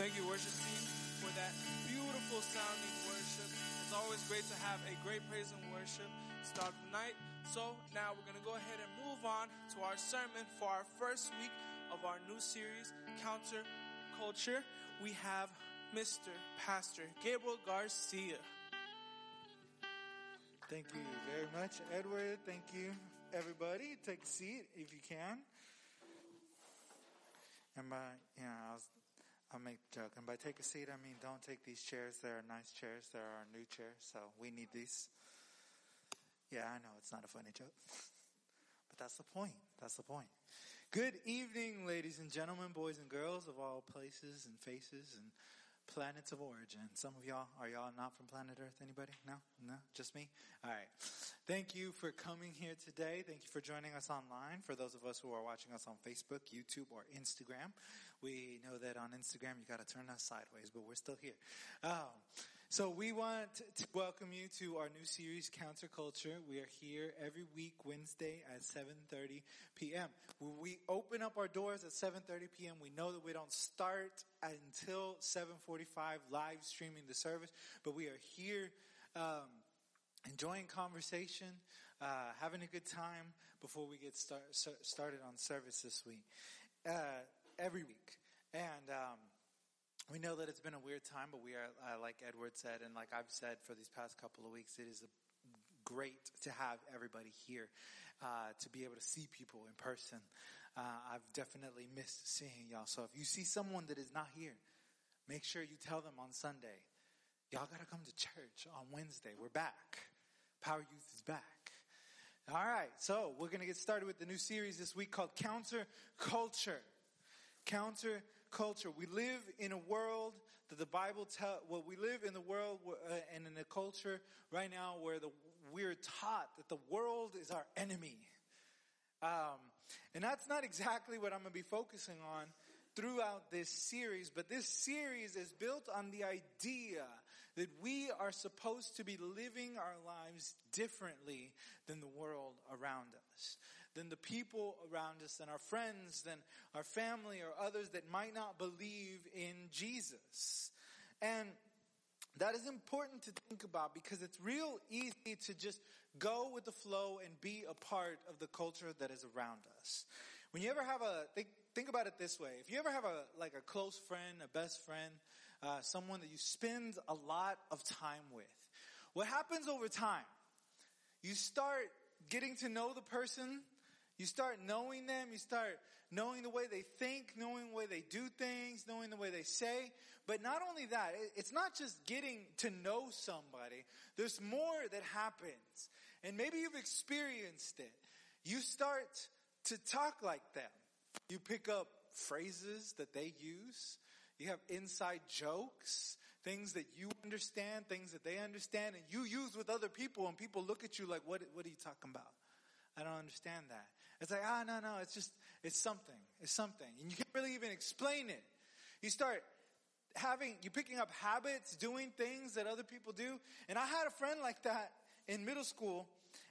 Thank you, worship team, for that beautiful sounding worship. It's always great to have a great praise and worship start the night. So now we're going to go ahead and move on to our sermon for our first week of our new series, Counter Culture. We have Mr. Pastor Gabriel Garcia. Thank you very much, Edward. Thank you, everybody. Take a seat if you can. And by, I was, I'll make a joke. And by take a seat, I mean don't take these chairs. They're nice chairs. They're our new chairs, so we need these. Yeah, I know it's not a funny joke. But that's the point. That's the point. Good evening, ladies and gentlemen, boys and girls of all places and faces and planets of origin. Some of y'all, are y'all not from planet Earth? Anybody? No? No? Just me? Alright. Thank you for coming here today. Thank you for joining us online. For those of us who are watching us on Facebook, YouTube, or Instagram, we know that on Instagram you gotta turn us sideways, but we're still here. Um, so we want to welcome you to our new series, Counterculture. We are here every week, Wednesday at 7.30 p.m. We open up our doors at 7.30 p.m. We know that we don't start until 7.45 live streaming the service, but we are here um, enjoying conversation, uh, having a good time before we get start, started on service this week, uh, every week. And um, we know that it's been a weird time, but we are, uh, like Edward said, and like I've said for these past couple of weeks, it is great to have everybody here, uh, to be able to see people in person. Uh, I've definitely missed seeing y'all. So if you see someone that is not here, make sure you tell them on Sunday, y'all gotta come to church on Wednesday. We're back. Power Youth is back. All right, so we're gonna get started with the new series this week called Counter Culture. Counter culture. We live in a world that the Bible tell, well, we live in the world uh, and in a culture right now where the, we're taught that the world is our enemy. Um, and that's not exactly what I'm going to be focusing on throughout this series, but this series is built on the idea that we are supposed to be living our lives differently than the world around us than the people around us, than our friends, than our family or others that might not believe in Jesus. And that is important to think about because it's real easy to just go with the flow and be a part of the culture that is around us. When you ever have a, think, think about it this way. If you ever have a, like a close friend, a best friend, uh, someone that you spend a lot of time with, what happens over time? You start getting to know the person you start knowing them, you start knowing the way they think, knowing the way they do things, knowing the way they say. But not only that, it's not just getting to know somebody. There's more that happens. And maybe you've experienced it. You start to talk like them. You pick up phrases that they use. You have inside jokes, things that you understand, things that they understand, and you use with other people, and people look at you like, what, what are you talking about? I don't understand that. It's like, ah, no, no, it's just, it's something. It's something. And you can't really even explain it. You start having, you're picking up habits, doing things that other people do. And I had a friend like that in middle school.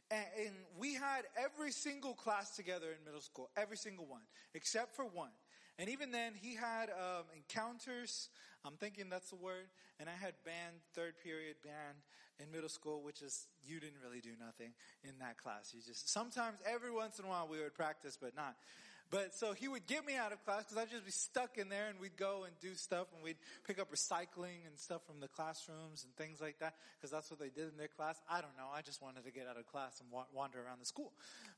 And, and we had every single class together in middle school. Every single one. Except for one. And even then, he had um, encounters. I'm thinking that's the word. And I had band, third period band in middle school, which is you didn't really do nothing in that class. You just sometimes every once in a while we would practice, but not. But so he would get me out of class because I'd just be stuck in there and we'd go and do stuff and we'd pick up recycling and stuff from the classrooms and things like that because that's what they did in their class. I don't know. I just wanted to get out of class and wa- wander around the school.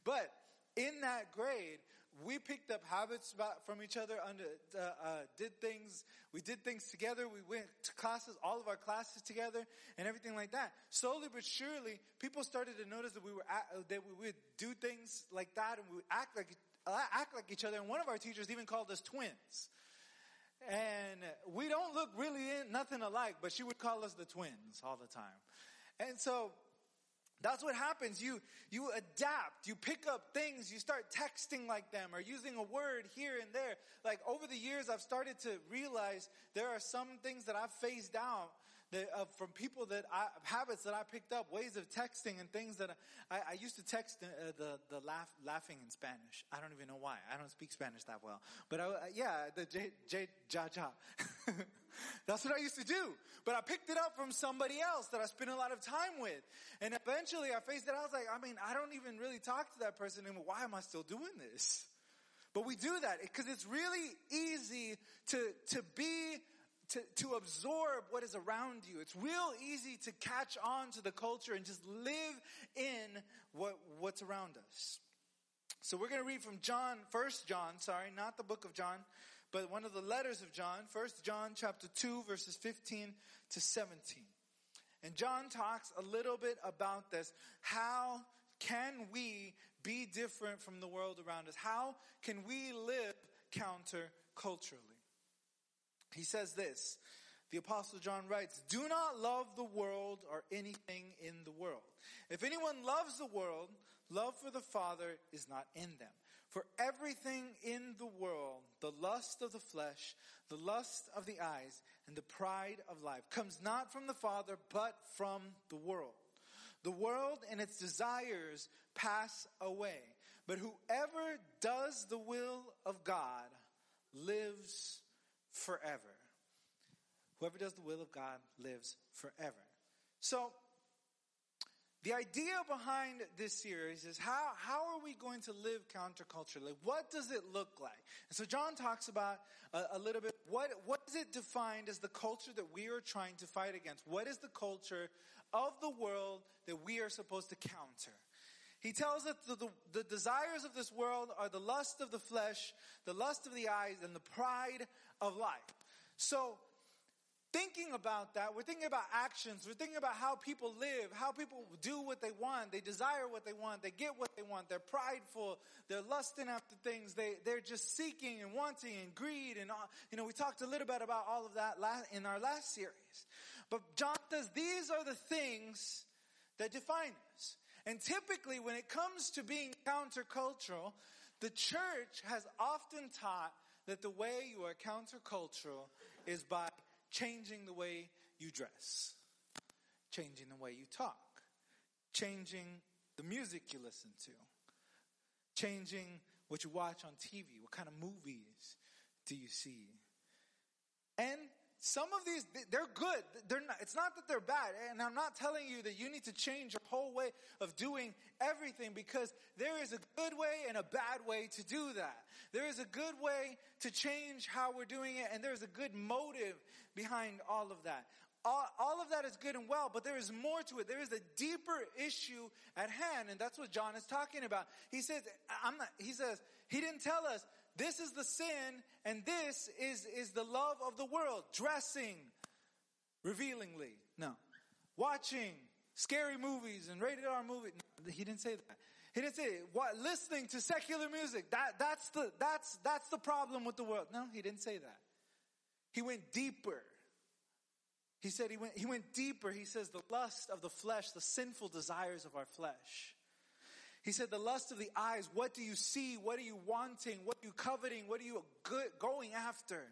But in that grade, we picked up habits from each other under, uh, uh, did things, we did things together, we went to classes, all of our classes together, and everything like that. Slowly but surely, people started to notice that we were, at, that we would do things like that and we would act like, uh, act like each other, and one of our teachers even called us twins. And we don't look really in, nothing alike, but she would call us the twins all the time. And so, that's what happens. You, you adapt. You pick up things. You start texting like them or using a word here and there. Like over the years, I've started to realize there are some things that I've phased out that, uh, from people that I, habits that I picked up, ways of texting and things that I, I used to text uh, the, the laugh, laughing in Spanish. I don't even know why. I don't speak Spanish that well. But I, yeah, the J, J, ja, ja. That's what I used to do. But I picked it up from somebody else that I spent a lot of time with. And eventually I faced it. I was like, I mean, I don't even really talk to that person anymore. Why am I still doing this? But we do that because it's really easy to, to be, to, to absorb what is around you. It's real easy to catch on to the culture and just live in what, what's around us. So we're going to read from John, first John, sorry, not the book of John, but one of the letters of John, first John chapter 2 verses 15 to 17. And John talks a little bit about this. How can we be different from the world around us? How can we live counterculturally? He says this. The apostle John writes, do not love the world or anything in the world. If anyone loves the world, love for the Father is not in them. For everything in the world, the lust of the flesh, the lust of the eyes, and the pride of life comes not from the Father, but from the world. The world and its desires pass away, but whoever does the will of God lives forever. Whoever does the will of God lives forever. So, the idea behind this series is how, how are we going to live counterculturally? What does it look like? And so John talks about a, a, little bit, what, what is it defined as the culture that we are trying to fight against? What is the culture of the world that we are supposed to counter? He tells us that the, the desires of this world are the lust of the flesh, the lust of the eyes, and the pride of life. So, thinking about that, we're thinking about actions, we're thinking about how people live, how people do what they want, they desire what they want, they get what they want, they're prideful, they're lusting after things, they, they're just seeking and wanting and greed and all, you know, we talked a little bit about all of that in our last series. But John says these are the things that define us. And typically when it comes to being countercultural, the church has often taught that the way you are countercultural is by changing the way you dress, changing the way you talk, changing the music you listen to, changing what you watch on TV, what kind of movies do you see. And some of these, they're good. They're not, it's not that they're bad. And I'm not telling you that you need to change your whole way of doing everything because there is a good way and a bad way to do that. There is a good way to change how we're doing it and there's a good motive behind all of that. All, all, of that is good and well, but there is more to it. There is a deeper issue at hand, and that's what John is talking about. He says, I'm not, he says, he didn't tell us this is the sin and this is, is the love of the world. Dressing revealingly. No. Watching scary movies and rated R movies. No, he didn't say that. He didn't say what listening to secular music. That that's the that's that's the problem with the world. No, he didn't say that. He went deeper. He said he went he went deeper. He says the lust of the flesh, the sinful desires of our flesh. He said, the lust of the eyes, what do you see? What are you wanting? What are you coveting? What are you going after?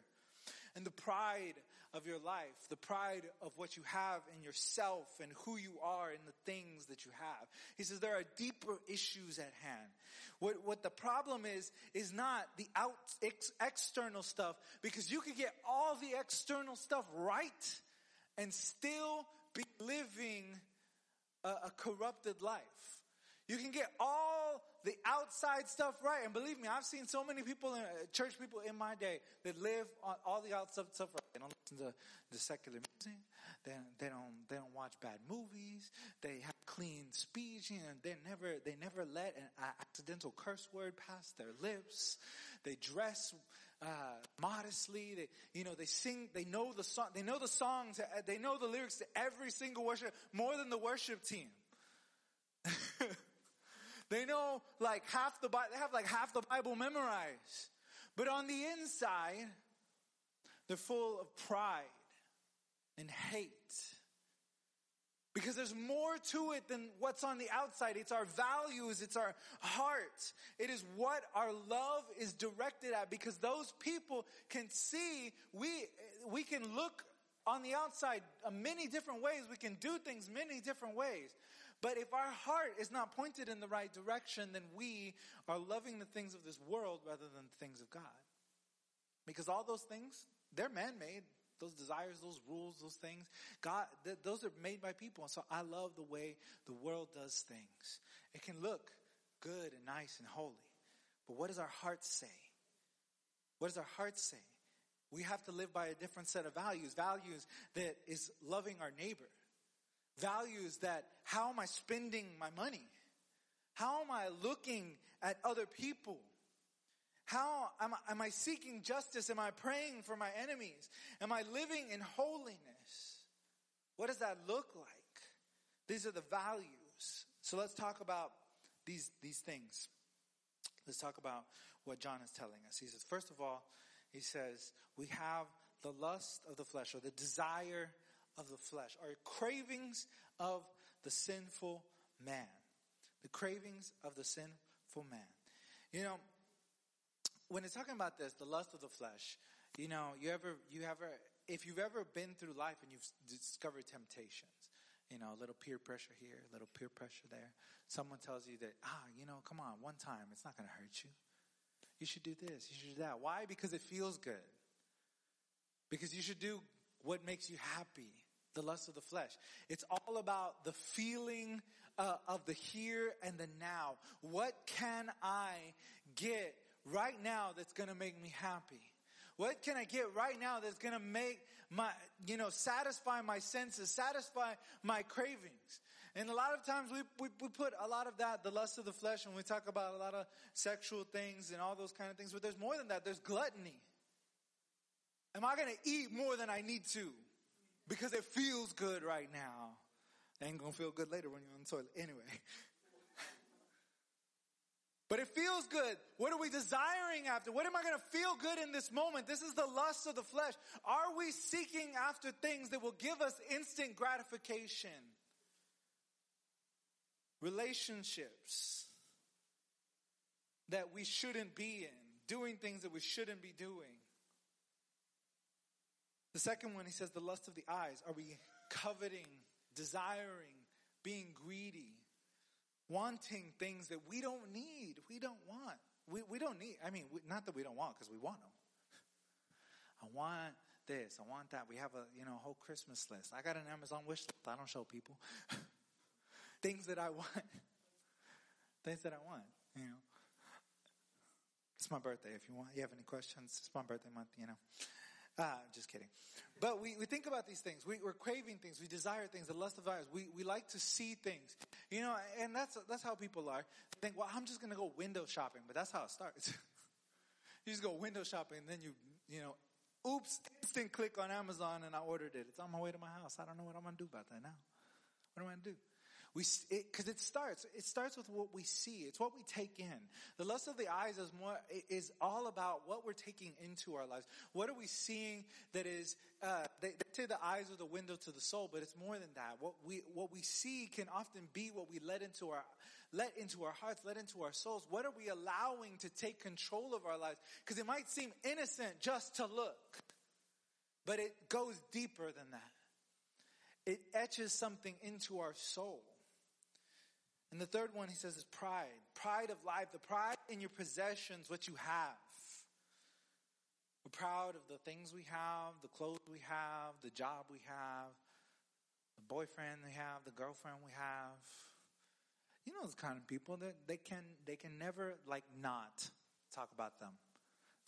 And the pride of your life, the pride of what you have in yourself and who you are and the things that you have. He says there are deeper issues at hand. What, what the problem is, is not the out, ex, external stuff because you could get all the external stuff right and still be living a, a corrupted life. You can get all the outside stuff right. And believe me, I've seen so many people, in, uh, church people in my day that live on all the outside stuff right. They don't listen to the secular music. They, they don't, they don't watch bad movies. They have clean speech. Know, they never, they never let an accidental curse word pass their lips. They dress, uh, modestly. They, you know, they sing, they know the song, they know the songs, they know the lyrics to every single worship more than the worship team. They know like half the Bible, they have like half the Bible memorized. But on the inside, they're full of pride and hate. Because there's more to it than what's on the outside. It's our values. It's our heart. It is what our love is directed at because those people can see, we, we can look on the outside uh, many different ways. We can do things many different ways. But if our heart is not pointed in the right direction, then we are loving the things of this world rather than the things of God. Because all those things, they're man-made. those desires, those rules, those things. God, th- those are made by people. And so I love the way the world does things. It can look good and nice and holy. But what does our heart say? What does our heart say? We have to live by a different set of values. Values that is loving our neighbor. Values that how am I spending my money? How am I looking at other people? How am I, am I seeking justice? Am I praying for my enemies? Am I living in holiness? What does that look like? These are the values. So let's talk about these, these things. Let's talk about what John is telling us. He says, first of all, he says, we have the lust of the flesh or the desire of the flesh are cravings of the sinful man. The cravings of the sinful man. You know, when it's talking about this, the lust of the flesh, you know, you ever, you ever, if you've ever been through life and you've discovered temptations, you know, a little peer pressure here, a little peer pressure there. Someone tells you that, ah, you know, come on, one time, it's not going to hurt you. You should do this, you should do that. Why? Because it feels good. Because you should do what makes you happy. The lust of the flesh. It's all about the feeling uh, of the here and the now. What can I get right now that's going to make me happy? What can I get right now that's going to make my, you know, satisfy my senses, satisfy my cravings? And a lot of times we, we, we, put a lot of that, the lust of the flesh, when we talk about a lot of sexual things and all those kind of things, but there's more than that. There's gluttony. Am I going to eat more than I need to? Because it feels good right now. Ain't to feel good later when you're on the toilet. Anyway. But it feels good. What are we desiring after? What am I going to feel good in this moment? This is the lust of the flesh. Are we seeking after things that will give us instant gratification? Relationships that we shouldn't be in, doing things that we shouldn't be doing. The second one, he says, the lust of the eyes. Are we coveting, desiring, being greedy, wanting things that we don't need, we don't want? We, we don't need, I mean, we, not that we don't want, because we want them. I want this, I want that. We have a, you know, whole Christmas list. I got an Amazon wish list. I don't show people. things that I want. things that I want, you know. It's my birthday. If you want, you have any questions, it's my birthday month, you know. Ah, just kidding. But we, we think about these things. We, are craving things. We desire things. The lust of eyes. We, we like to see things. You know, and that's, that's how people are. They think, well, I'm just going to go window shopping. But that's how it starts. you just go window shopping and then you, you know, oops, instant click on Amazon and I ordered it. It's on my way to my house. I don't know what I'm going to do about that now. What am I going to do? We, because it, it, starts, it starts with what we see. It's what we take in. The lust of the eyes is more, is all about what we're taking into our lives. What are we seeing that is, uh, they, they say the eyes are the window to the soul, but it's more than that. What we, what we see can often be what we let into our, let into our hearts, let into our souls. What are we allowing to take control of our lives? Because it might seem innocent just to look, but it goes deeper than that. It etches something into our soul. And the third one he says is pride. Pride of life, the pride in your possessions, what you have. We're proud of the things we have, the clothes we have, the job we have, the boyfriend we have, the girlfriend we have. You know those kind of people that they can they can never like not talk about them.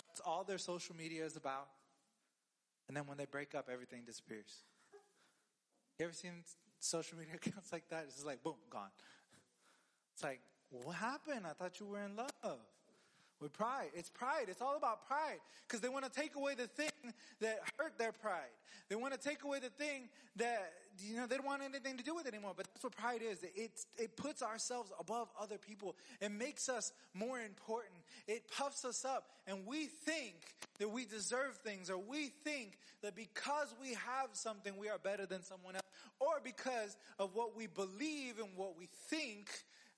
That's all their social media is about. And then when they break up, everything disappears. You ever seen social media accounts like that? It's just like boom, gone. It's like, what happened? I thought you were in love. With pride. It's pride. It's all about pride. Because they want to take away the thing that hurt their pride. They want to take away the thing that, you know, they don't want anything to do with it anymore. But that's what pride is. It, it puts ourselves above other people. It makes us more important. It puffs us up. And we think that we deserve things or we think that because we have something, we are better than someone else. Or because of what we believe and what we think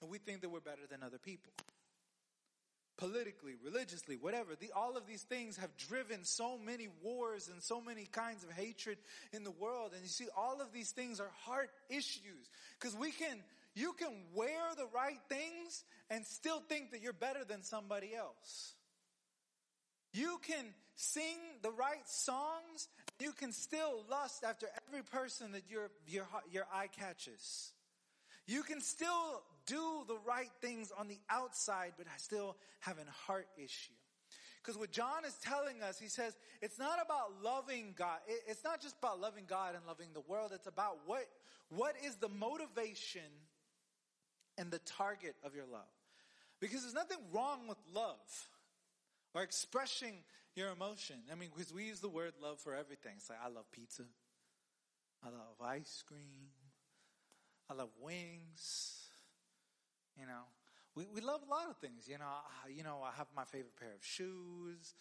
and we think that we're better than other people. Politically, religiously, whatever. The, all of these things have driven so many wars and so many kinds of hatred in the world. And you see, all of these things are heart issues. Cause we can, you can wear the right things and still think that you're better than somebody else. You can sing the right songs you can still lust after every person that your, your, your eye catches. You can still do the right things on the outside, but I still have a heart issue. Because what John is telling us, he says, it's not about loving God. It's not just about loving God and loving the world. It's about what, what is the motivation and the target of your love. Because there's nothing wrong with love or expressing your emotion. I mean, because we use the word love for everything. It's like, I love pizza. I love ice cream. I love wings. You know, we, we love a lot of things. You know, I, you know, I have my favorite pair of shoes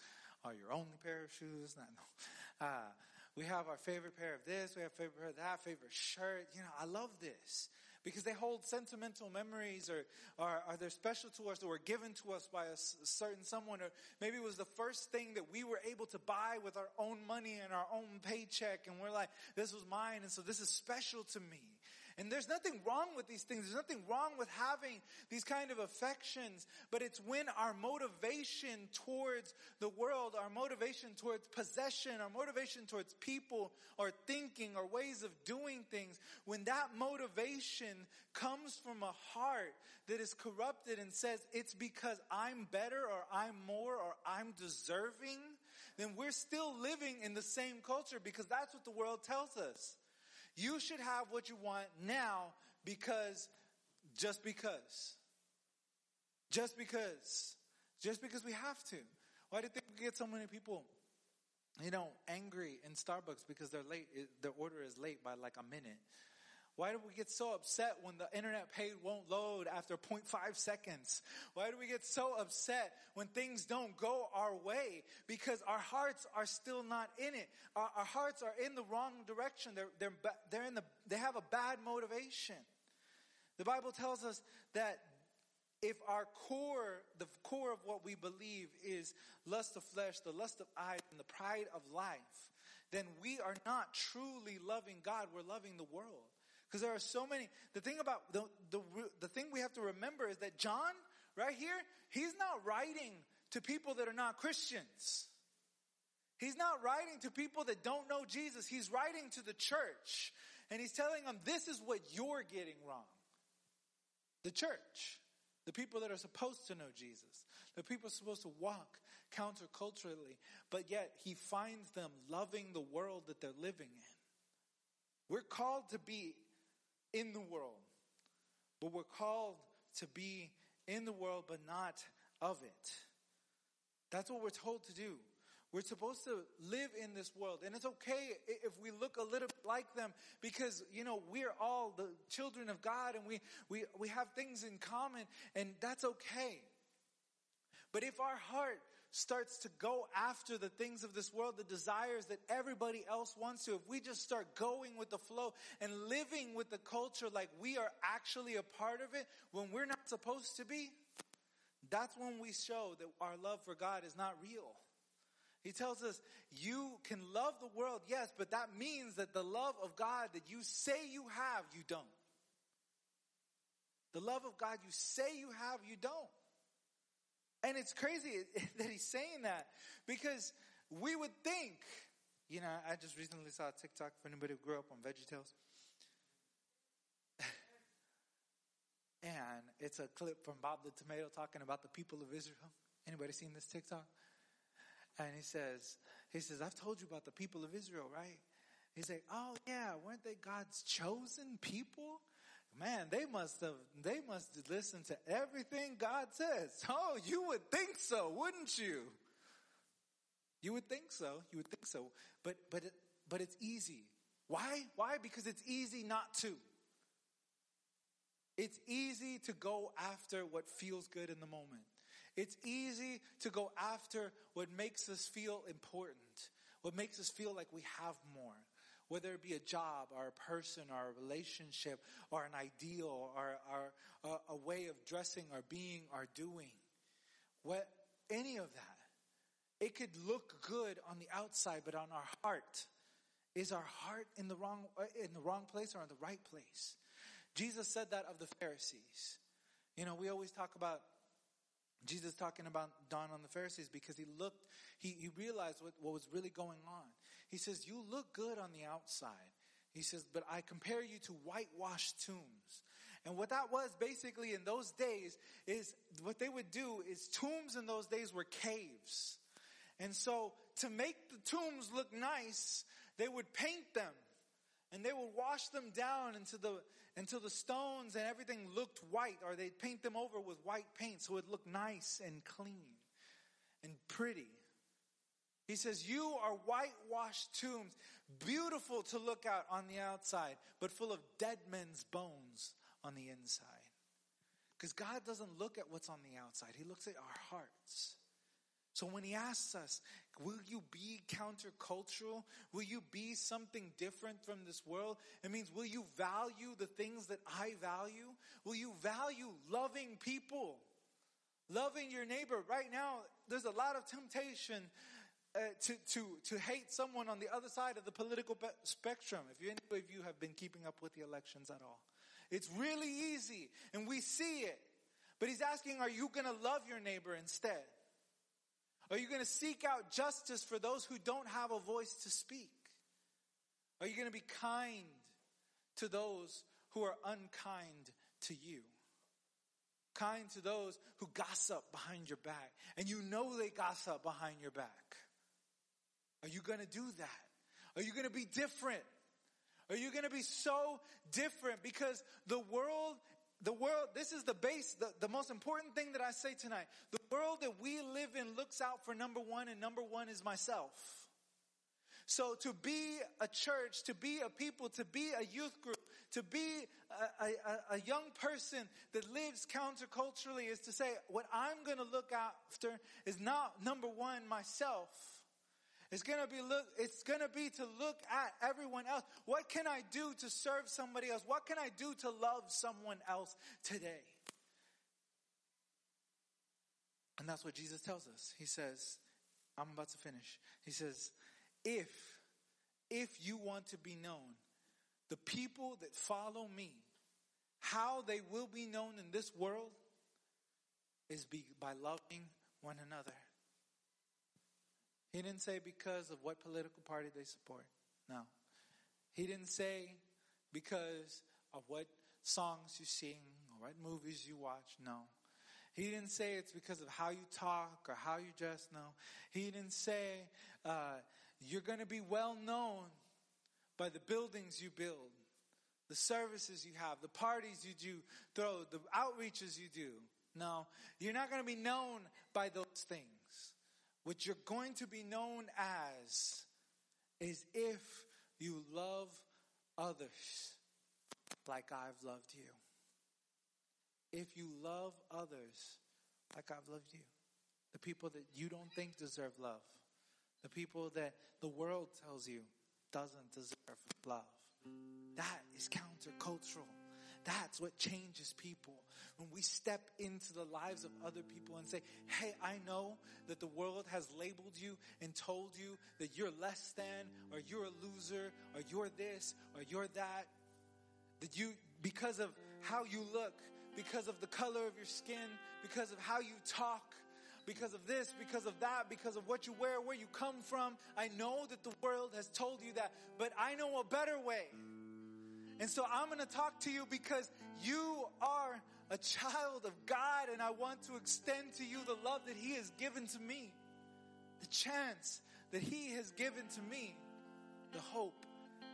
or your only pair of shoes. Not, no. Uh, we have our favorite pair of this. We have favorite pair of that, favorite shirt. You know, I love this because they hold sentimental memories or, or are they special to us or were given to us by a certain someone or maybe it was the first thing that we were able to buy with our own money and our own paycheck and we're like, this was mine and so this is special to me. And there's nothing wrong with these things. There's nothing wrong with having these kind of affections, but it's when our motivation towards the world, our motivation towards possession, our motivation towards people or thinking or ways of doing things, when that motivation comes from a heart that is corrupted and says it's because I'm better or I'm more or I'm deserving, then we're still living in the same culture because that's what the world tells us. You should have what you want now because, just because. Just because. Just because we have to. Why do you think we get so many people, you know, angry in Starbucks because they're late, eh, their order is late by like a minute? Why do we get so upset when the internet page won't load after 0.5 seconds? Why do we get so upset when things don't go our way? Because our hearts are still not in it. Our, our hearts are in the wrong direction. They're, they're, they're in the, they have a bad motivation. The Bible tells us that if our core, the core of what we believe is lust of flesh, the lust of eyes, and the pride of life, then we are not truly loving God. We're loving the world. Because there are so many, the thing about, the, the, the thing we have to remember is that John, right here, he's not writing to people that are not Christians. He's not writing to people that don't know Jesus. He's writing to the church. And he's telling them, this is what you're getting wrong. The church. The people that are supposed to know Jesus. The people supposed to walk counterculturally. But yet he finds them loving the world that they're living in. We're called to be in the world. But we're called to be in the world, but not of it. That's what we're told to do. We're supposed to live in this world. And it's okay if we look a little like them because, you know, we're all the children of God and we, we, we have things in common and that's okay. But if our heart starts to go after the things of this world, the desires that everybody else wants to, if we just start going with the flow and living with the culture like we are actually a part of it when we're not supposed to be, that's when we show that our love for God is not real. He tells us you can love the world, yes, but that means that the love of God that you say you have, you don't. The love of God you say you have, you don't. And it's crazy that he's saying that because we would think, you know, I just recently saw a TikTok for anybody who grew up on VeggieTales. and it's a clip from Bob the Tomato talking about the people of Israel. Anybody seen this TikTok? And he says, he says, I've told you about the people of Israel, right? He's like, oh yeah, weren't they God's chosen people? Man, they must have, they must listen to everything God says. Oh, you would think so, wouldn't you? You would think so. You would think so. But, but, it, but it's easy. Why? Why? Because it's easy not to. It's easy to go after what feels good in the moment. It's easy to go after what makes us feel important, what makes us feel like we have more whether it be a job or a person or a relationship or an ideal or, or a, way of dressing or being or doing. What, any of that. It could look good on the outside, but on our heart, is our heart in the wrong, in the wrong place or in the right place? Jesus said that of the Pharisees. You know, we always talk about Jesus talking about Don on the Pharisees because he looked, he, he realized what, what was really going on. He says, You look good on the outside. He says, But I compare you to whitewashed tombs. And what that was basically in those days is what they would do is tombs in those days were caves. And so to make the tombs look nice, they would paint them and they would wash them down into the until the stones and everything looked white or they'd paint them over with white paint so it looked nice and clean and pretty. He says, You are whitewashed tombs, beautiful to look at on the outside, but full of dead men's bones on the inside. Because God doesn't look at what's on the outside, He looks at our hearts. So when He asks us, Will you be countercultural? Will you be something different from this world? It means, Will you value the things that I value? Will you value loving people? Loving your neighbor. Right now, there's a lot of temptation uh, to, to, to hate someone on the other side of the political spectrum. If any of you have been keeping up with the elections at all, it's really easy and we see it. But he's asking, are you going to love your neighbor instead? Are you going to seek out justice for those who don't have a voice to speak? Are you going to be kind to those who are unkind to you? Kind to those who gossip behind your back and you know they gossip behind your back. Are you going to do that? Are you going to be different? Are you going to be so different? Because the world, the world, this is the base, the, the most important thing that I say tonight. The world that we live in looks out for number one and number one is myself. So to be a church, to be a people, to be a youth group, to be a, a, a, young person that lives counterculturally is to say, what I'm going to look after is not number one, myself. It's gonna be look, it's gonna be to look at everyone else. What can I do to serve somebody else? What can I do to love someone else today? And that's what Jesus tells us. He says, I'm about to finish. He says, if, if you want to be known, the people that follow me, how they will be known in this world is be, by loving one another. He didn't say because of what political party they support. No. He didn't say because of what songs you sing or what movies you watch. No. He didn't say it's because of how you talk or how you dress. No. He didn't say uh, you're going to be well known by the buildings you build, the services you have, the parties you do throw, the outreaches you do. No. You're not going to be known by those things. What you're going to be known as is if you love others like I've loved you. If you love others like I've loved you. The people that you don't think deserve love. The people that the world tells you doesn't deserve love. That is countercultural. That's what changes people. When we step into the lives of other people and say, Hey, I know that the world has labeled you and told you that you're less than, or you're a loser, or you're this, or you're that. That you, because of how you look, because of the color of your skin, because of how you talk, because of this, because of that, because of what you wear, where you come from. I know that the world has told you that, but I know a better way. And so I'm going to talk to you because you are a child of God and I want to extend to you the love that He has given to me, the chance that He has given to me, the hope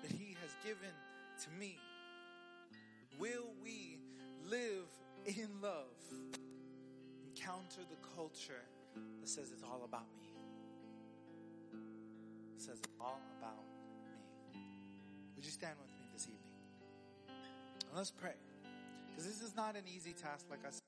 that He has given to me. Will we live in love? Encounter the culture that says it's all about me. It says it's all about me. Would you stand with me this evening? Let's pray. Because this is not an easy task, like I said.